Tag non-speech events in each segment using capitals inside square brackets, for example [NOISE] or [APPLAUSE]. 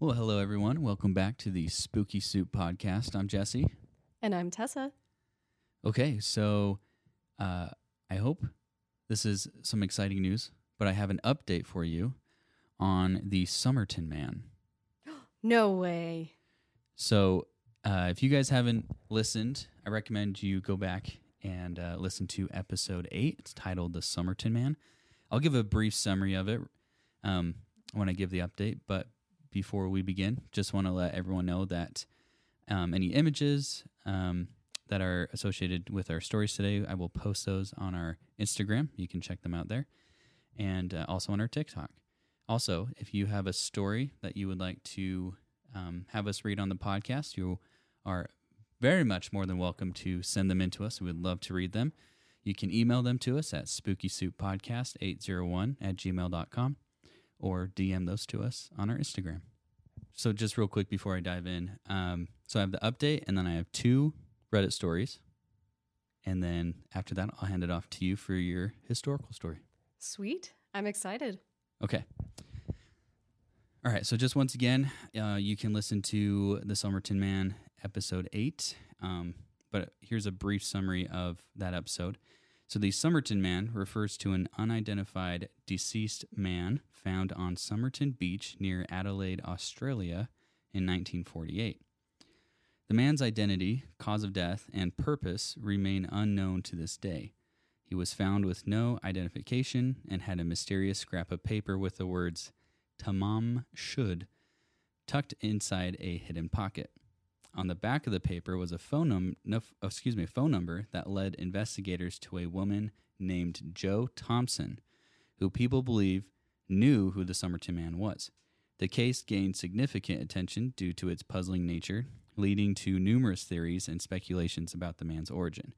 Well, hello everyone. Welcome back to the Spooky Soup podcast. I'm Jesse. And I'm Tessa. Okay, so uh, I hope this is some exciting news, but I have an update for you on the Somerton Man. [GASPS] No way. So, uh, if you guys haven't listened, I recommend you go back and uh, listen to episode eight. It's titled "The Somerton Man." I'll give a brief summary of it um, when I give the update, but before we begin, just want to let everyone know that um, any images um, that are associated with our stories today, I will post those on our Instagram. You can check them out there, and uh, also on our TikTok. Also, if you have a story that you would like to um, have us read on the podcast, you are very much more than welcome to send them in to us. We would love to read them. You can email them to us at spookysouppodcast801 at gmail.com or DM those to us on our Instagram. So, just real quick before I dive in, um, so I have the update, and then I have two Reddit stories, and then after that, I'll hand it off to you for your historical story. Sweet. I'm excited. Okay. All right. So, just once again, uh, you can listen to the Somerton Man episode eight. Um, but here's a brief summary of that episode. So, the Somerton Man refers to an unidentified deceased man found on Somerton Beach near Adelaide, Australia in 1948. The man's identity, cause of death, and purpose remain unknown to this day. He was found with no identification and had a mysterious scrap of paper with the words Tamam Shud tucked inside a hidden pocket. On the back of the paper was a phone num- no, excuse me, phone number that led investigators to a woman named Jo Thomson, who people believe knew who the Somerton man was. The case gained significant attention due to its puzzling nature, leading to numerous theories and speculations about the man's origin,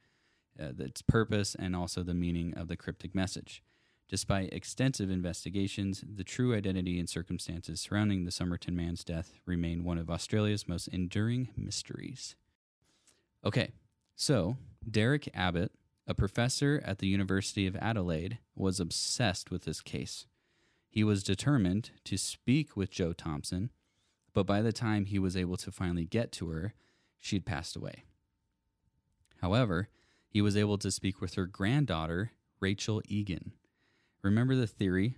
uh, its purpose, and also the meaning of the cryptic message. Despite extensive investigations, the true identity and circumstances surrounding the Somerton man's death remain one of Australia's most enduring mysteries. Okay, so Derek Abbott, a professor at the University of Adelaide, was obsessed with this case. He was determined to speak with Jo Thomson, but by the time he was able to finally get to her, she'd passed away. However, he was able to speak with her granddaughter, Rachel Egan. Remember the theory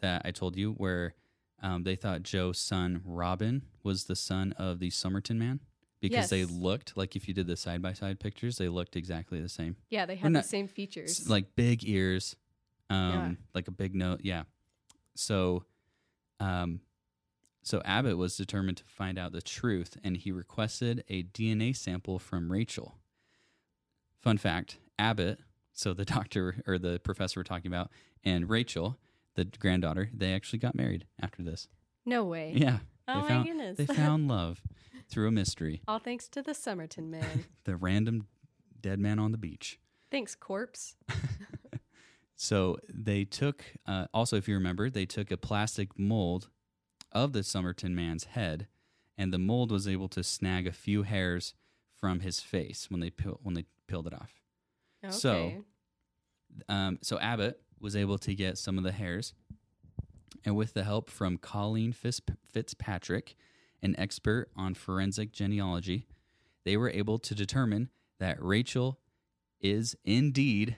that I told you where um, they thought Jo's son, Robin, was the son of the Somerton man? Because they looked like if you did the side by side pictures, they looked exactly the same. Yeah, they We're not- the same features. Like big ears, um, Yeah. like a big nose. Yeah. So, um, so Abbott was determined to find out the truth, and he requested a DNA sample from Rachel. Fun fact: Abbott, so the [LAUGHS] doctor or the professor we're talking about, and Rachel, the granddaughter, they actually got married after this. no way. Yeah. Oh my found, goodness. They found love through a mystery. [LAUGHS] All thanks to the Somerton man. [LAUGHS] The random dead man on the beach. Thanks, corpse. So they took, uh, also, if you remember, they took a plastic mold of the Somerton man's head, and the mold was able to snag a few hairs from his face when they peel, when they peeled it off. Okay. So- Um, so Abbott was able to get some of the hairs, and with the help from Colleen Fitzpatrick, an expert on forensic genealogy, they were able to determine that Rachel is indeed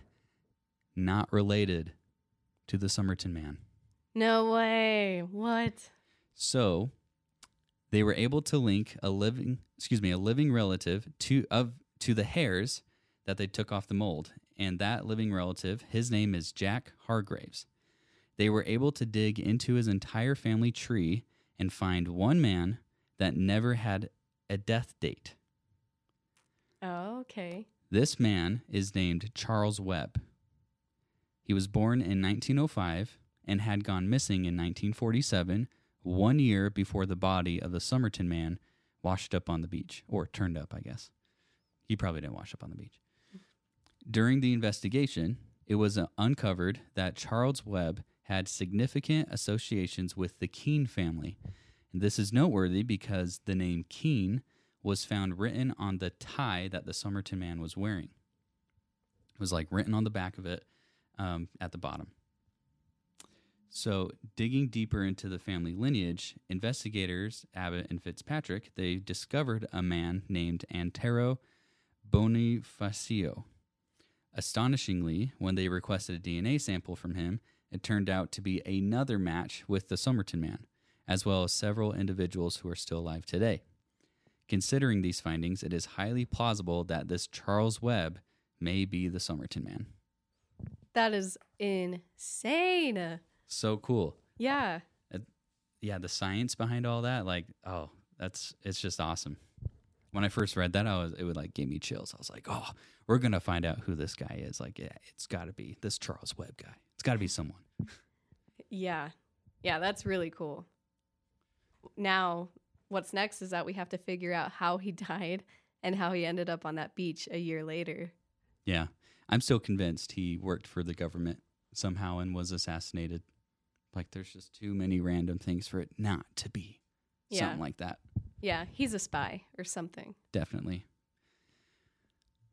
not related to the Somerton man. no way. What? So they were able to link a living, excuse me, a living relative to of to the hairs that they took off the mold, and that living relative, his name is Jack Hargraves. They were able to dig into his entire family tree and find one man that never had a death date. Oh, okay. This man is named Charles Webb. He was born in 1905 and had gone missing in 1947, one year before the body of the Somerton man washed up on the beach, or turned up, I guess. He probably didn't wash up on the beach. During the investigation, it was uh, uncovered that Charles Webb had significant associations with the Keene family. And this is noteworthy because the name Keene was found written on the tie that the Somerton man was wearing. It was like written on the back of it um, at the bottom. So, digging deeper into the family lineage, investigators Abbott and Fitzpatrick they discovered a man named Antero Bonifacio. Astonishingly, when they requested a DNA sample from him, it turned out to be another match with the Somerton man, as well as several individuals who are still alive today. Considering these findings, it is highly plausible that this Charles Webb may be the Somerton man. That is insane. So cool. Yeah. Yeah, the science behind all that, like, oh, that's it's just awesome. When I first read that, I was it would like give me chills. I was like, oh, we're gonna find out who this guy is. Like, yeah, it's got to be this Charles Webb guy. It's got to be someone. Yeah. Yeah, that's really cool. Now, what's next is that we have to figure out how he [LAUGHS] died and how he ended up on that beach a year later. Yeah, I'm still convinced he worked for the government somehow and was assassinated. Like, there's just too many random things for it not to be Yeah. something like that. Yeah, he's a spy or something. Definitely.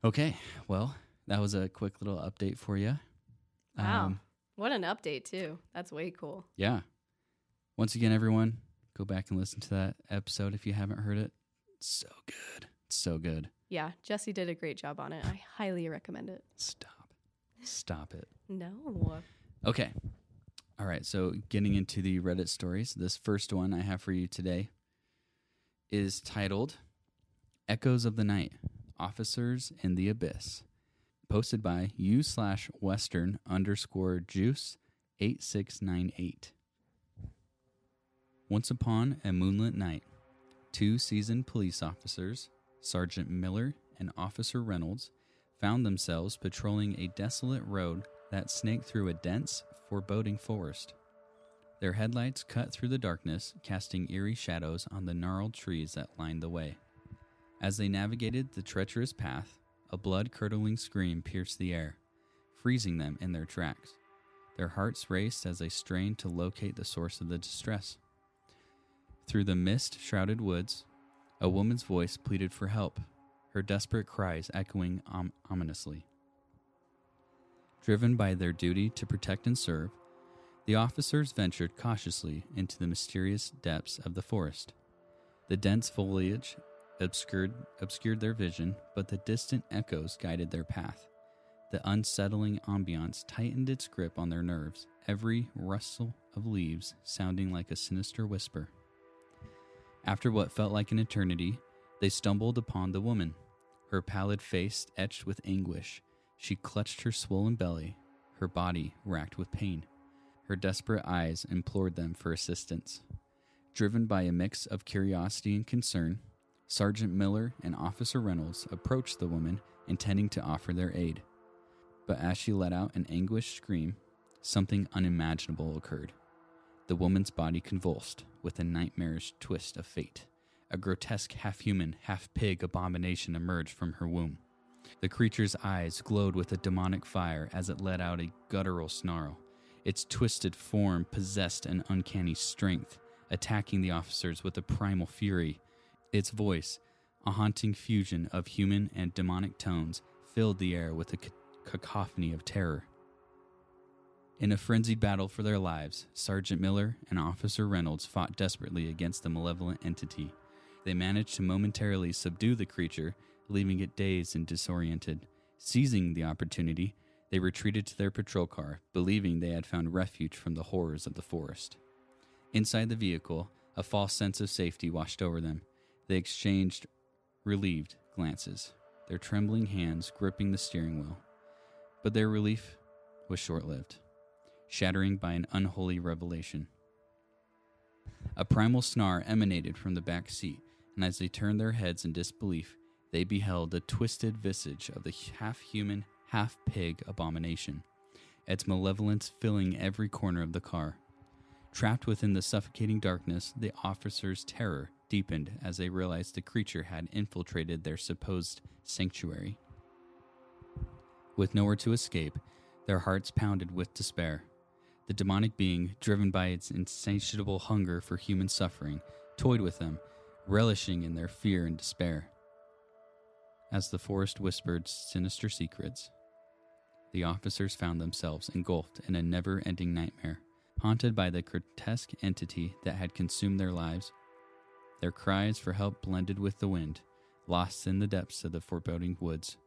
Okay, well, that was a quick little update for you. Wow. Um, what an update, too. That's way cool. yeah. Once again, everyone, go back and listen to that episode if you haven't heard it. It's so good. It's so good. Yeah, Jesse did a great job on it. I highly recommend it. Stop. Stop it. No. Okay. All right. So, getting into the Reddit stories, this first one I have for you today is titled Echoes of the Night Officers in the Abyss, posted by u slash western underscore juice 8698. Once upon a moonlit night, two seasoned police officers, Sergeant Miller and Officer Reynolds, found themselves patrolling a desolate road that snaked through a dense, foreboding forest. Their headlights cut through the darkness, casting eerie shadows on the gnarled trees that lined the way. As they navigated the treacherous path, a blood curdling scream pierced the air, freezing them in their tracks. Their hearts raced as they strained to locate the source of the distress. Through the mist shrouded woods, a woman's voice pleaded for help, her desperate cries echoing om- ominously. Driven by their duty to protect and serve, the officers ventured cautiously into the mysterious depths of the forest. The dense foliage obscured, obscured their vision, but the distant echoes guided their path. The unsettling ambiance tightened its grip on their nerves, every rustle of leaves sounding like a sinister whisper. After what felt like an eternity, they stumbled upon the woman, her pallid face etched with anguish. She clutched her swollen belly, her body racked with pain. Her desperate eyes implored them for assistance. Driven by a mix of curiosity and concern, Sergeant Miller and Officer Reynolds approached the woman, intending to offer their aid. But as she let out an anguished scream, something unimaginable occurred. The woman's body convulsed with a nightmarish twist of fate. A grotesque half human, half pig abomination emerged from her womb. The creature's eyes glowed with a demonic fire as it let out a guttural snarl. Its twisted form possessed an uncanny strength, attacking the officers with a primal fury. Its voice, a haunting fusion of human and demonic tones, filled the air with a cacophony of terror. In a frenzied battle for their lives, Sergeant Miller and Officer Reynolds fought desperately against the malevolent entity. They managed to momentarily subdue the creature, leaving it dazed and disoriented. Seizing the opportunity, they retreated to their patrol car, believing they had found refuge from the horrors of the forest. Inside the vehicle, a false sense of safety washed over them. They exchanged relieved glances, their trembling hands gripping the steering wheel. But their relief was short lived, shattering by an unholy revelation. A primal snarl emanated from the back seat, and as they turned their heads in disbelief, they beheld the twisted visage of the half human, half pig abomination, its malevolence filling every corner of the car. Trapped within the suffocating darkness, the officers' terror deepened as they realized the creature had infiltrated their supposed sanctuary. With nowhere to escape, their hearts pounded with despair. The demonic being, driven by its insatiable hunger for human suffering, toyed with them, relishing in their fear and despair. As the forest whispered sinister secrets, the officers found themselves engulfed in a never ending nightmare, haunted by the grotesque entity that had consumed their lives. Their cries for help blended with the wind, lost in the depths of the foreboding woods,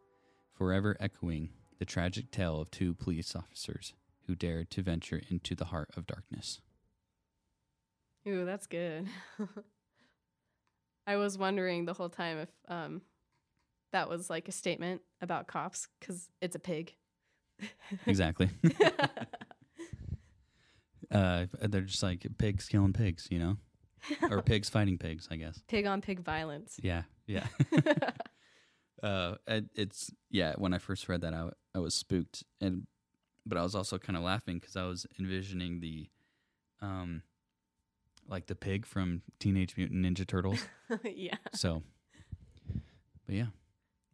forever echoing the tragic tale of two police officers who dared to venture into the heart of darkness. Ooh, that's good. [LAUGHS] I was wondering the whole time if um, that was like a statement about cops because it's a pig. Exactly. [LAUGHS] [LAUGHS] uh, they're just like pigs killing pigs, you know? Or [LAUGHS] pigs fighting pigs, I guess. pig on pig violence. Yeah, yeah. uh, it, it's yeah. When I first read that, I I was spooked, and but I was also kind of laughing because I was envisioning the, um, like the pig from Teenage Mutant Ninja Turtles. yeah. so, but yeah,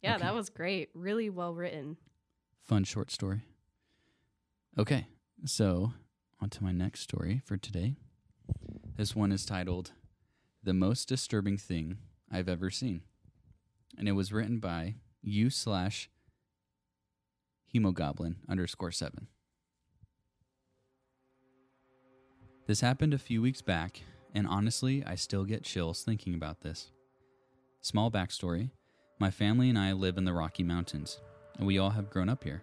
Yeah, Okay. that was great. Really well written. Fun short story. Okay, so on to my next story for today. This one is titled "The Most Disturbing Thing I've Ever Seen," and it was written by u slash hemogoblin underscore seven. This happened a few weeks back, and honestly, I still get chills thinking about this. Small backstory my family and I live in the Rocky Mountains, and we all have grown up here.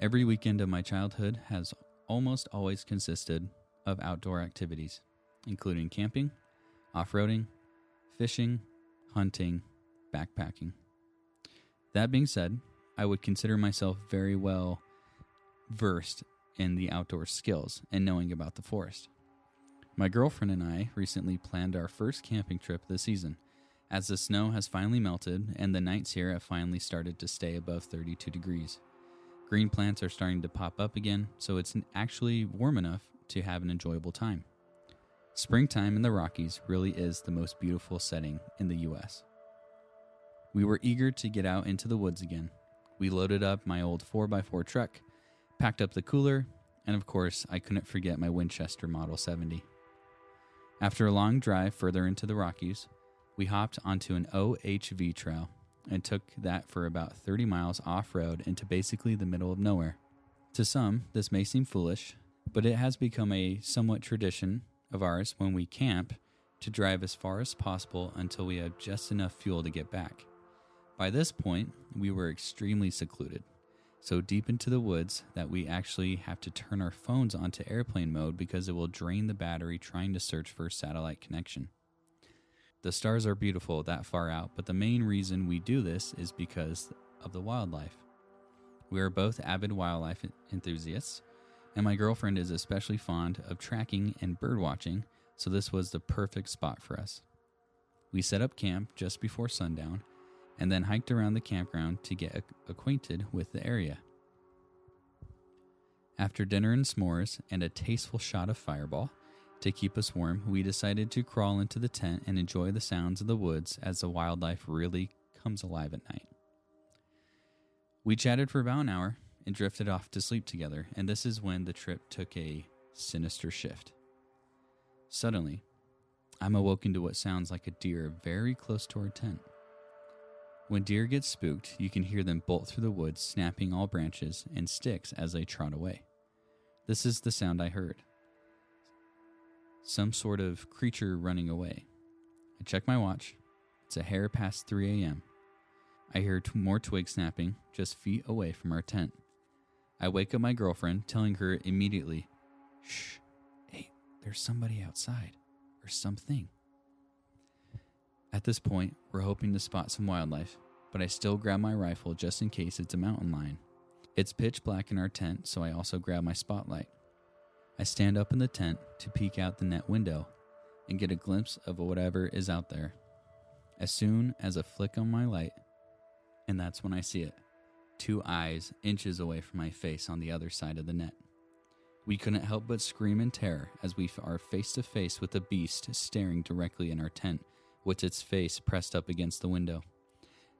Every weekend of my childhood has almost always consisted of outdoor activities, including camping, off roading, fishing, hunting, backpacking. That being said, I would consider myself very well versed in the outdoor skills and knowing about the forest. My girlfriend and I recently planned our first camping trip this season, as the snow has finally melted and the nights here have finally started to stay above 32 degrees. Green plants are starting to pop up again, so it's actually warm enough to have an enjoyable time. Springtime in the Rockies really is the most beautiful setting in the US. We were eager to get out into the woods again. We loaded up my old 4x4 truck, packed up the cooler, and of course, I couldn't forget my Winchester Model 70. After a long drive further into the Rockies, we hopped onto an OHV trail and took that for about 30 miles off road into basically the middle of nowhere. To some, this may seem foolish, but it has become a somewhat tradition of ours when we camp to drive as far as possible until we have just enough fuel to get back. By this point, we were extremely secluded, so deep into the woods that we actually have to turn our phones onto airplane mode because it will drain the battery trying to search for a satellite connection. The stars are beautiful that far out, but the main reason we do this is because of the wildlife. We are both avid wildlife enthusiasts, and my girlfriend is especially fond of tracking and bird watching, so this was the perfect spot for us. We set up camp just before sundown and then hiked around the campground to get acquainted with the area. After dinner and s'mores and a tasteful shot of fireball, to keep us warm, we decided to crawl into the tent and enjoy the sounds of the woods as the wildlife really comes alive at night. We chatted for about an hour and drifted off to sleep together, and this is when the trip took a sinister shift. Suddenly, I'm awoken to what sounds like a deer very close to our tent. When deer get spooked, you can hear them bolt through the woods, snapping all branches and sticks as they trot away. This is the sound I heard some sort of creature running away. I check my watch. It's a hair past 3 a.m. I hear t- more twig snapping just feet away from our tent. I wake up my girlfriend, telling her immediately, Shh, hey, there's somebody outside, or something. At this point, we're hoping to spot some wildlife, but I still grab my rifle just in case it's a mountain lion. It's pitch black in our tent, so I also grab my spotlight. I stand up in the tent to peek out the net window and get a glimpse of whatever is out there. As soon as a flick on my light, and that's when I see it two eyes inches away from my face on the other side of the net. We couldn't help but scream in terror as we are face to face with a beast staring directly in our tent, with its face pressed up against the window.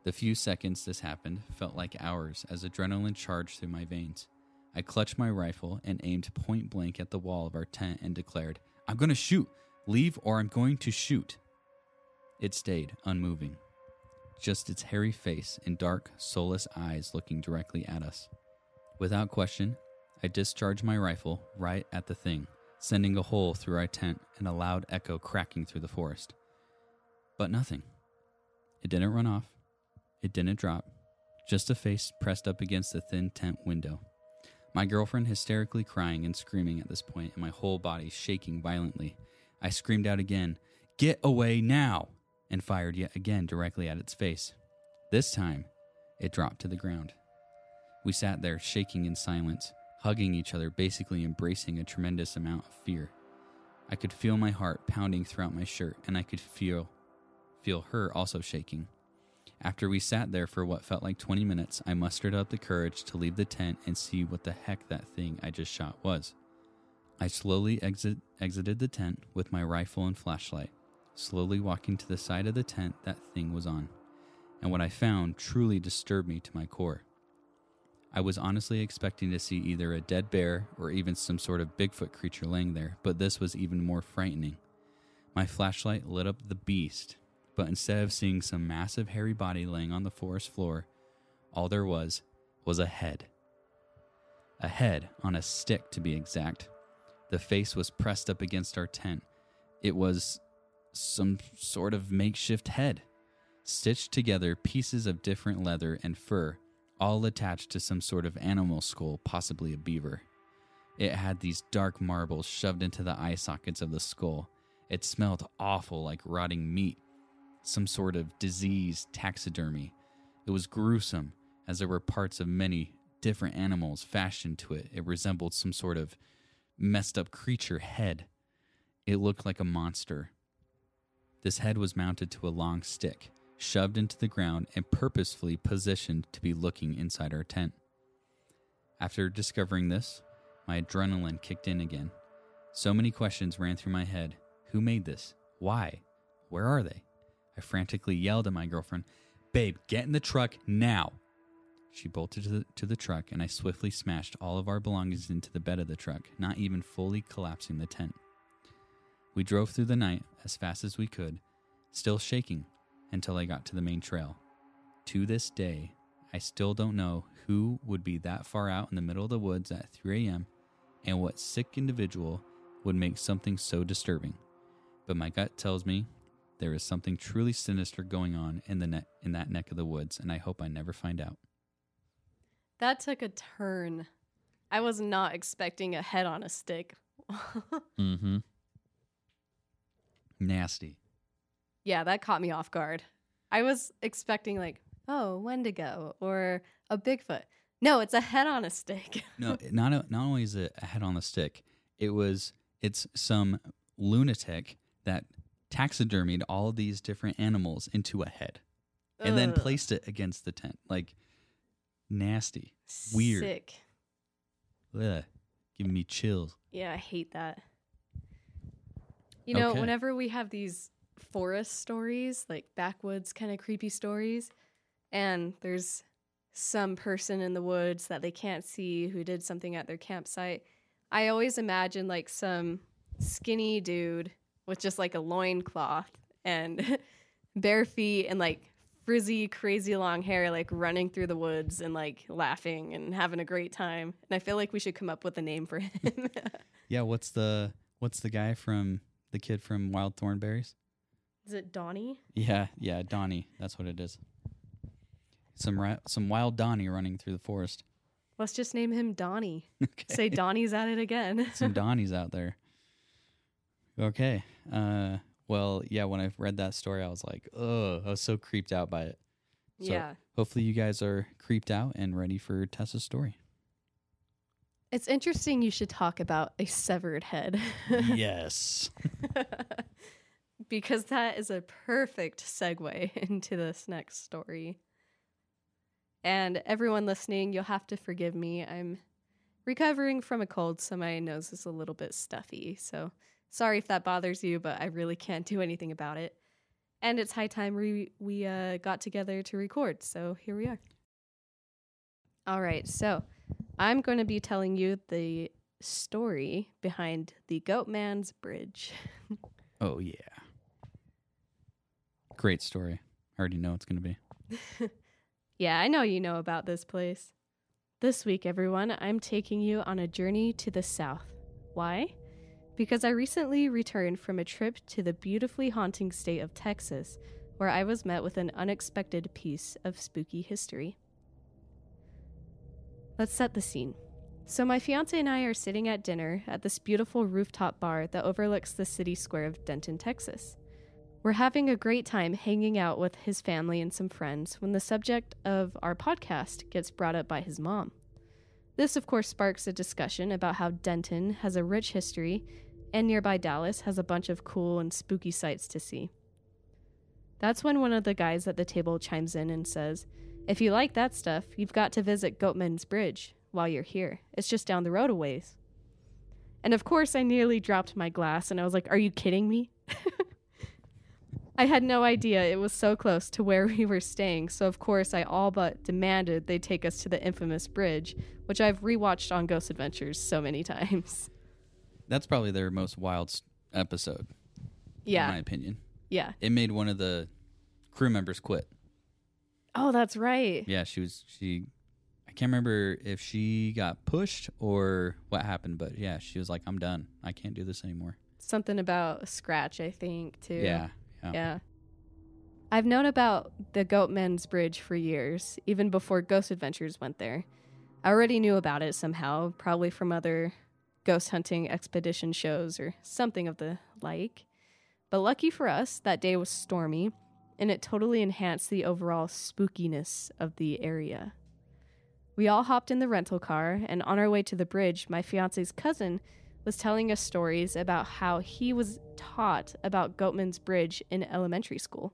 The few seconds this happened felt like hours as adrenaline charged through my veins. I clutched my rifle and aimed point blank at the wall of our tent and declared, I'm going to shoot! Leave or I'm going to shoot! It stayed unmoving, just its hairy face and dark, soulless eyes looking directly at us. Without question, I discharged my rifle right at the thing, sending a hole through our tent and a loud echo cracking through the forest. But nothing. It didn't run off. It didn't drop. Just a face pressed up against the thin tent window. My girlfriend hysterically crying and screaming at this point, and my whole body shaking violently. I screamed out again, Get away now! and fired yet again directly at its face. This time, it dropped to the ground. We sat there, shaking in silence, hugging each other, basically embracing a tremendous amount of fear. I could feel my heart pounding throughout my shirt, and I could feel feel her also shaking. After we sat there for what felt like 20 minutes, I mustered up the courage to leave the tent and see what the heck that thing I just shot was. I slowly exit, exited the tent with my rifle and flashlight, slowly walking to the side of the tent that thing was on. And what I found truly disturbed me to my core. I was honestly expecting to see either a dead bear or even some sort of Bigfoot creature laying there, but this was even more frightening. My flashlight lit up the beast, but instead of seeing some massive hairy body laying on the forest floor, all there was was a head. A head on a stick, to be exact. The face was pressed up against our tent. It was some sort of makeshift head, stitched together pieces of different leather and fur all attached to some sort of animal skull, possibly a beaver. It had these dark marbles shoved into the eye sockets of the skull. It smelled awful like rotting meat, some sort of disease taxidermy. It was gruesome, as there were parts of many different animals fashioned to it. It resembled some sort of messed up creature head. It looked like a monster. This head was mounted to a long stick shoved into the ground, and purposefully positioned to be looking inside our tent. After discovering this, my adrenaline kicked in again. So many questions ran through my head Who made this? Why? Where are they? I frantically yelled at my girlfriend, Babe, get in the truck now! She bolted to the, to the truck, and I swiftly smashed all of our belongings into the bed of the truck, not even fully collapsing the tent. We drove through the night as fast as we could, still shaking until I got to the main trail. To this day, I still don't know who would be that far out in the middle of the woods at 3 a.m. and what sick individual would make something so disturbing. But my gut tells me there is something truly sinister going on in the ne- in that neck of the woods, and I hope I never find out. That took a turn. I was not expecting a head on a stick. [LAUGHS] mm-hmm. Nasty. Yeah, that caught me off guard. I was expecting like, oh, Wendigo or a Bigfoot. No, it's a head on a stick. [LAUGHS] no, not a, not only is it a head on a stick, it was it's some lunatic that taxidermied all these different animals into a head and Ugh. then placed it against the tent. Like nasty, weird, sick. Ugh, giving me chills. Yeah, I hate that. You know, okay. whenever we have these forest stories, like backwoods kind of creepy stories. And there's some person in the woods that they can't see who did something at their campsite. I always imagine like some skinny dude with just like a loincloth and [LAUGHS] bare feet and like frizzy, crazy long hair, like running through the woods and like laughing and having a great time. And I feel like we should come up with a name for him. [LAUGHS] yeah, what's the what's the guy from the kid from Wild Thornberrys? Is it Donnie? Yeah, yeah, Donnie. That's what it is. Some ra- some wild Donnie running through the forest. Let's just name him Donnie. [LAUGHS] Okay. Say Donnie's at it again. some Donnies out there. Okay. Uh, well, yeah. When I read that story, I was like, oh, I was so creeped out by it. So yeah. Hopefully, you guys are creeped out and ready for Tessa's story. It's interesting. You should talk about a severed head. yes [LAUGHS] because that is a perfect segue [LAUGHS] into this next story. And everyone listening, you'll have to forgive me. I'm recovering from a cold, so my nose is a little bit stuffy. So sorry if that bothers you, but I really can't do anything about it. And it's high time we, we uh, got together to record, so here we are. All right, so I'm going to be telling you the story behind the Goatman's Bridge. [LAUGHS] oh, yeah. Great story. I already know it's going to be. [LAUGHS] yeah, I know you know about this place. This week, everyone, I'm taking you on a journey to the south. Why? Because I recently returned from a trip to the beautifully haunting state of Texas, where I was met with an unexpected piece of spooky history. Let's set the scene. So, my fiance and I are sitting at dinner at this beautiful rooftop bar that overlooks the city square of Denton, Texas. We're having a great time hanging out with his family and some friends when the subject of our podcast gets brought up by his mom. This, of course, sparks a discussion about how Denton has a rich history and nearby Dallas has a bunch of cool and spooky sights to see. That's when one of the guys at the table chimes in and says, If you like that stuff, you've got to visit Goatman's Bridge while you're here. It's just down the road a ways. And of course, I nearly dropped my glass and I was like, Are you kidding me? [LAUGHS] I had no idea it was so close to where [LAUGHS] we were staying, so of course I all but demanded they take us to the infamous bridge, which I've rewatched on Ghost Adventures so many [LAUGHS] times. That's probably their most wild episode. Yeah. In my opinion. Yeah. It made one of the crew members quit. Oh, that's right. Yeah, she was she I can't remember if she got pushed or what happened, but yeah, she was like, I'm done. I can't do this anymore. Something about scratch, I think, too. Yeah. Yeah. yeah. I've known about the Goatman's Bridge for years, even before Ghost Adventures went there. I already knew about it somehow, probably from other ghost hunting expedition shows or something of the like. But lucky for us, that day was stormy, and it totally enhanced the overall spookiness of the area. We all hopped in the rental car, and on our way to the bridge, my fiance's cousin was telling us stories about how he was taught about Goatman's Bridge in elementary school.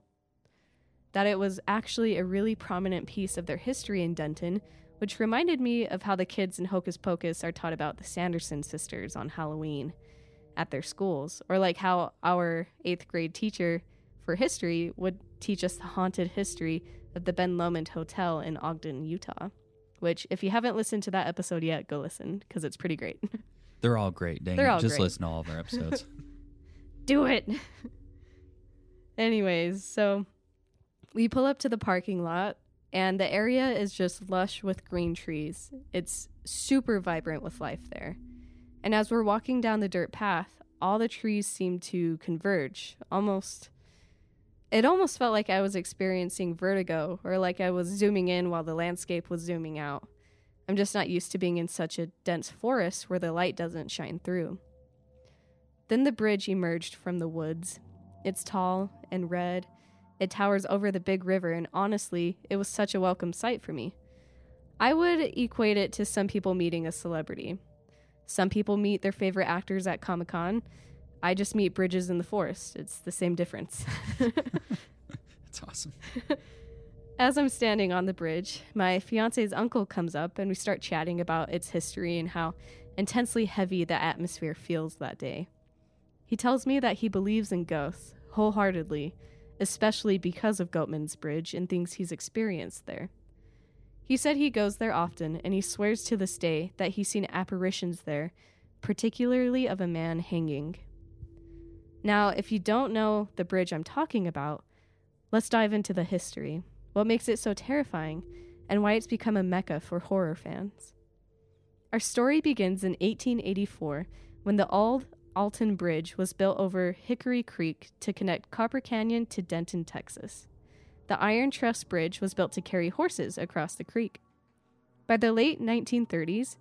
That it was actually a really prominent piece of their history in Denton, which reminded me of how the kids in Hocus Pocus are taught about the Sanderson sisters on Halloween at their schools, or like how our eighth grade teacher for history would teach us the haunted history of the Ben Lomond Hotel in Ogden, Utah. Which, if you haven't listened to that episode yet, go listen because it's pretty great. [LAUGHS] They're all great. Dang They're it. all Just great. listen to all of our episodes. [LAUGHS] Do it. [LAUGHS] Anyways, so we pull up to the parking lot, and the area is just lush with green trees. It's super vibrant with life there. And as we're walking down the dirt path, all the trees seem to converge. Almost, it almost felt like I was experiencing vertigo or like I was zooming in while the landscape was zooming out. I'm just not used to being in such a dense forest where the light doesn't shine through. Then the bridge emerged from the woods. It's tall and red. It towers over the big river, and honestly, it was such a welcome sight for me. I would equate it to some people meeting a celebrity. Some people meet their favorite actors at Comic Con. I just meet bridges in the forest. It's the same difference. [LAUGHS] That's awesome. As I'm standing on the bridge, my fiance's uncle comes up and we start chatting about its history and how intensely heavy the atmosphere feels that day. He tells me that he believes in ghosts wholeheartedly, especially because of Goatman's Bridge and things he's experienced there. He said he goes there often and he swears to this day that he's seen apparitions there, particularly of a man hanging. Now, if you don't know the bridge I'm talking about, let's dive into the history what makes it so terrifying, and why it's become a mecca for horror fans. Our story begins in 1884 when the old Alton Bridge was built over Hickory Creek to connect Copper Canyon to Denton, Texas. The Iron Truss Bridge was built to carry horses across the creek. By the late 1930s,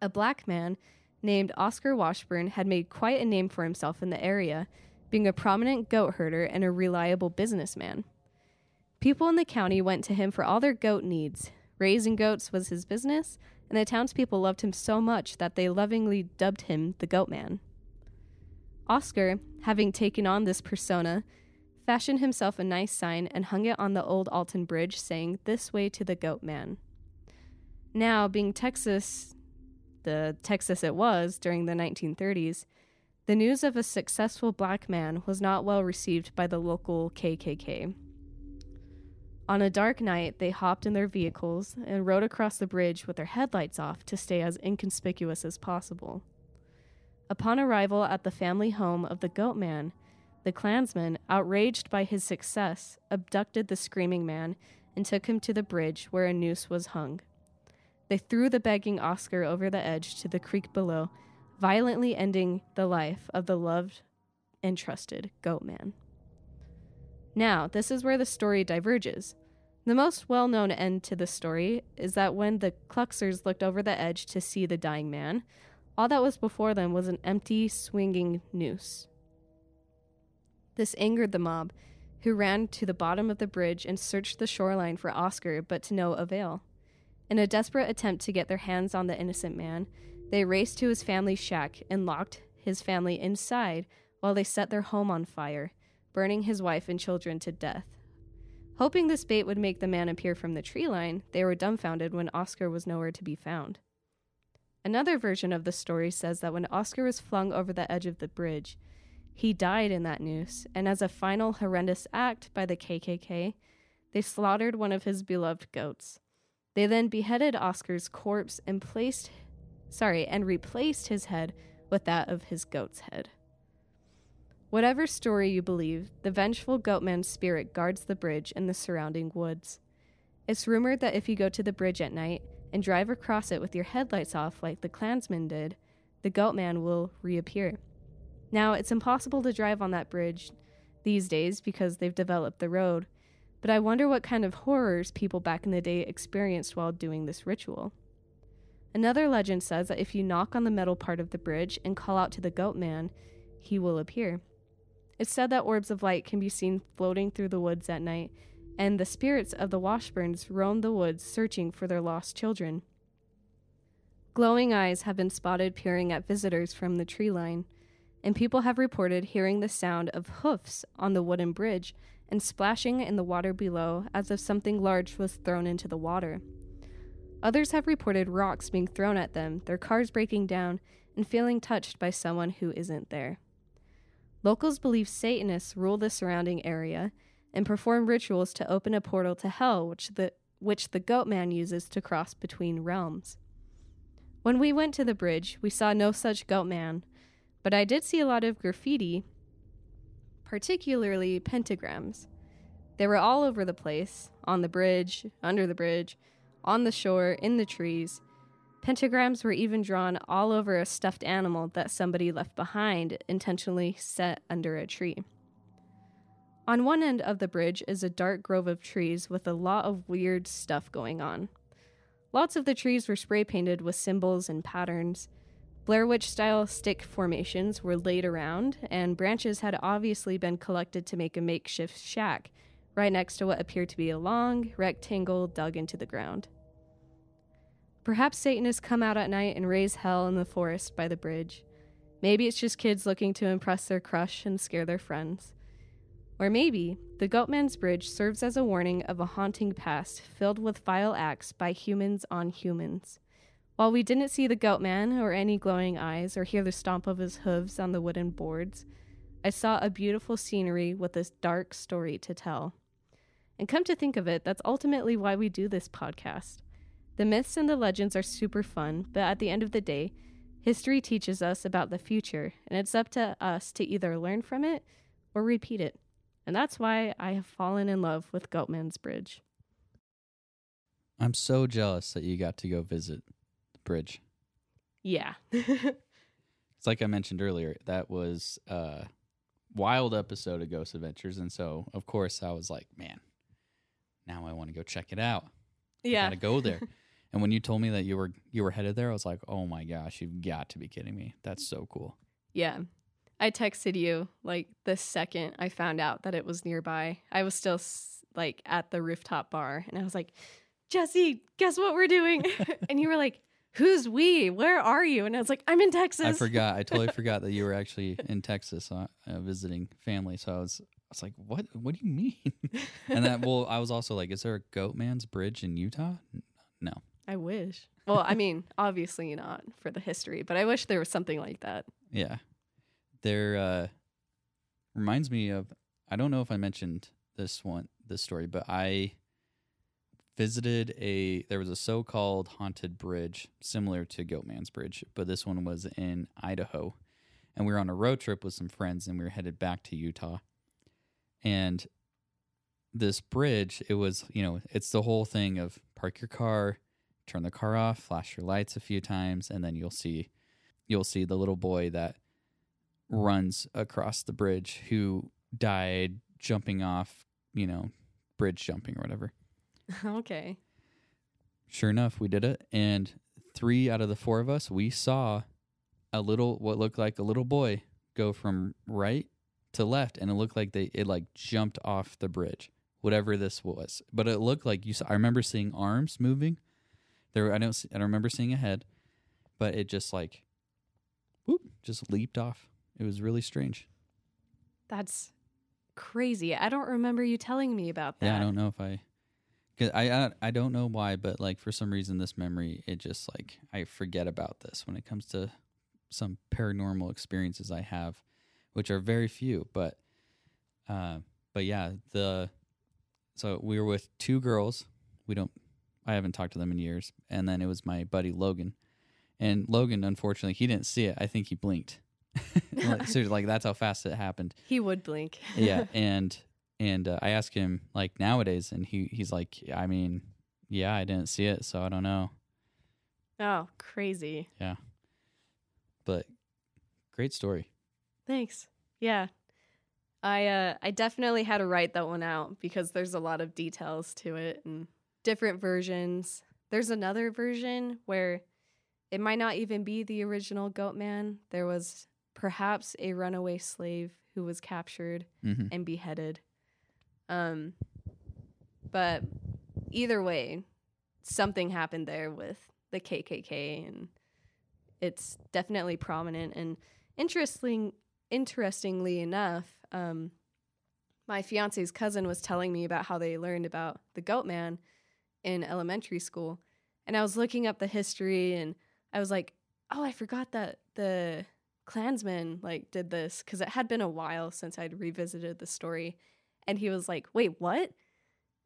a black man named Oscar Washburn had made quite a name for himself in the area, being a prominent goat herder and a reliable businessman. People in the county went to him for all their goat needs. Raising goats was his business, and the townspeople loved him so much that they lovingly dubbed him the Goat Man. Oscar, having taken on this persona, fashioned himself a nice sign and hung it on the old Alton Bridge saying, This way to the Goat Man. Now, being Texas, the Texas it was during the 1930s, the news of a successful black man was not well received by the local KKK. On a dark night, they hopped in their vehicles and rode across the bridge with their headlights off to stay as inconspicuous as possible. Upon arrival at the family home of the Goat Man, the Klansmen, outraged by his success, abducted the screaming man and took him to the bridge where a noose was hung. They threw the begging Oscar over the edge to the creek below, violently ending the life of the loved and trusted goat man. Now, this is where the story diverges. The most well known end to the story is that when the Kluxers looked over the edge to see the dying man, all that was before them was an empty, swinging noose. This angered the mob, who ran to the bottom of the bridge and searched the shoreline for Oscar, but to no avail. In a desperate attempt to get their hands on the innocent man, they raced to his family's shack and locked his family inside while they set their home on fire, burning his wife and children to death. Hoping this bait would make the man appear from the tree line, they were dumbfounded when Oscar was nowhere to be found. Another version of the story says that when Oscar was flung over the edge of the bridge, he died in that noose, and as a final horrendous act by the KKK, they slaughtered one of his beloved goats. They then beheaded Oscar's corpse and placed sorry, and replaced his head with that of his goat's head. Whatever story you believe, the vengeful goatman's spirit guards the bridge and the surrounding woods. It's rumored that if you go to the bridge at night and drive across it with your headlights off like the Klansmen did, the goatman will reappear. Now, it's impossible to drive on that bridge these days because they've developed the road, but I wonder what kind of horrors people back in the day experienced while doing this ritual. Another legend says that if you knock on the metal part of the bridge and call out to the goatman, he will appear. It's said that orbs of light can be seen floating through the woods at night, and the spirits of the Washburns roam the woods searching for their lost children. Glowing eyes have been spotted peering at visitors from the tree line, and people have reported hearing the sound of hoofs on the wooden bridge and splashing in the water below as if something large was thrown into the water. Others have reported rocks being thrown at them, their cars breaking down, and feeling touched by someone who isn't there. Locals believe Satanists rule the surrounding area and perform rituals to open a portal to hell, which the, which the goat man uses to cross between realms. When we went to the bridge, we saw no such goat man, but I did see a lot of graffiti, particularly pentagrams. They were all over the place on the bridge, under the bridge, on the shore, in the trees, Pentagrams were even drawn all over a stuffed animal that somebody left behind, intentionally set under a tree. On one end of the bridge is a dark grove of trees with a lot of weird stuff going on. Lots of the trees were spray painted with symbols and patterns. Blair Witch style stick formations were laid around, and branches had obviously been collected to make a makeshift shack right next to what appeared to be a long rectangle dug into the ground. Perhaps Satanists come out at night and raise hell in the forest by the bridge. Maybe it's just kids looking to impress their crush and scare their friends. Or maybe the Goatman's Bridge serves as a warning of a haunting past filled with vile acts by humans on humans. While we didn't see the Goatman or any glowing eyes or hear the stomp of his hooves on the wooden boards, I saw a beautiful scenery with this dark story to tell. And come to think of it, that's ultimately why we do this podcast. The myths and the legends are super fun, but at the end of the day, history teaches us about the future, and it's up to us to either learn from it or repeat it. And that's why I have fallen in love with Goatman's Bridge. I'm so jealous that you got to go visit the bridge. Yeah. [LAUGHS] it's like I mentioned earlier, that was a wild episode of Ghost Adventures. And so, of course, I was like, man, now I want to go check it out. Yeah. I gotta go there. [LAUGHS] And when you told me that you were you were headed there, I was like, "Oh my gosh, you've got to be kidding me! That's so cool." Yeah. I texted you like the second I found out that it was nearby. I was still like at the rooftop bar and I was like, "Jesse, guess what we're doing?" [LAUGHS] and you were like, "Who's we? Where are you?" And I was like, "I'm in Texas." I forgot. I totally [LAUGHS] forgot that you were actually in Texas uh, uh, visiting family. So I was I was like, "What? What do you mean?" [LAUGHS] and that well, I was also like, "Is there a Goatman's Bridge in Utah?" No. I wish. [LAUGHS] Well, I mean, obviously not for the history, but I wish there was something like that. Yeah. There uh reminds me of I don't know if I mentioned this one this story, but I visited a there was a so-called haunted bridge similar to Goatman's Bridge, but this one was in Idaho. And we were on a road trip with some friends and we were headed back to Utah. And this bridge, it was, you know, it's the whole thing of park your car, turn the car off, flash your lights a few times, and then you'll see, you'll see the little boy that runs across the bridge who died jumping off, you know, bridge jumping or whatever. [LAUGHS] okay. Sure enough, we did it. And three out of the four of us, we saw a little, what looked like a little boy go from right to left. And it looked like they, it like jumped off the bridge, whatever this was. But it looked like you saw, I remember seeing arms moving. There, I don't, I don't remember seeing a head, but it just like, whoop, just leaped off. It was really strange. That's crazy. I don't remember you telling me about that. Yeah, I don't know if I Cause I, I I don't know why, but like for some reason, this memory it just like I forget about this when it comes to some paranormal experiences I have, which are very few. But uh, but yeah, the so we were with two girls. We don't. I haven't talked to them in years, and then it was my buddy Logan, and Logan unfortunately he didn't see it. I think he blinked. [LAUGHS] like, [LAUGHS] like that's how fast it happened. He would blink. [LAUGHS] yeah, and and uh, I asked him like nowadays, and he he's like, I mean, yeah, I didn't see it, so I don't know. Oh, crazy! Yeah, but great story. Thanks. Yeah, I uh, I definitely had to write that one out because there's a lot of details to it and different versions. There's another version where it might not even be the original Goat Man. There was perhaps a runaway slave who was captured mm-hmm. and beheaded um, but either way, something happened there with the KKK, and it's definitely prominent. And interesting, interestingly enough, um, my fiance's cousin was telling me about how they learned about the Goat Man in elementary school, and I was looking up the history, and I was like, "Oh, I forgot that the Klansmen like did this because it had been a while since I'd revisited the story." And he was like, wait, what?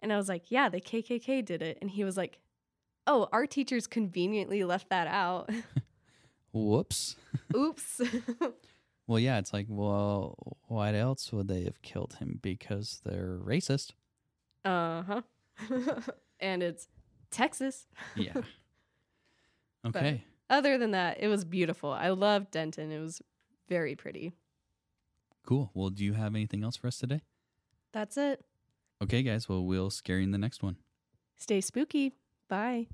And I was like, yeah, the KKK did it. And he was like, oh, our teachers conveniently left that out. [LAUGHS] Whoops. [LAUGHS] Oops. [LAUGHS] well, yeah, it's like, well, why else would they have killed him? Because they're racist. Uh huh. And it's Texas. yeah. [LAUGHS] Okay. But other than that, it was beautiful. I loved Denton. It was very pretty. Cool. Well, do you have anything else for us today? That's it. Okay, guys. Well, we'll scare you in the next one. Stay spooky. Bye.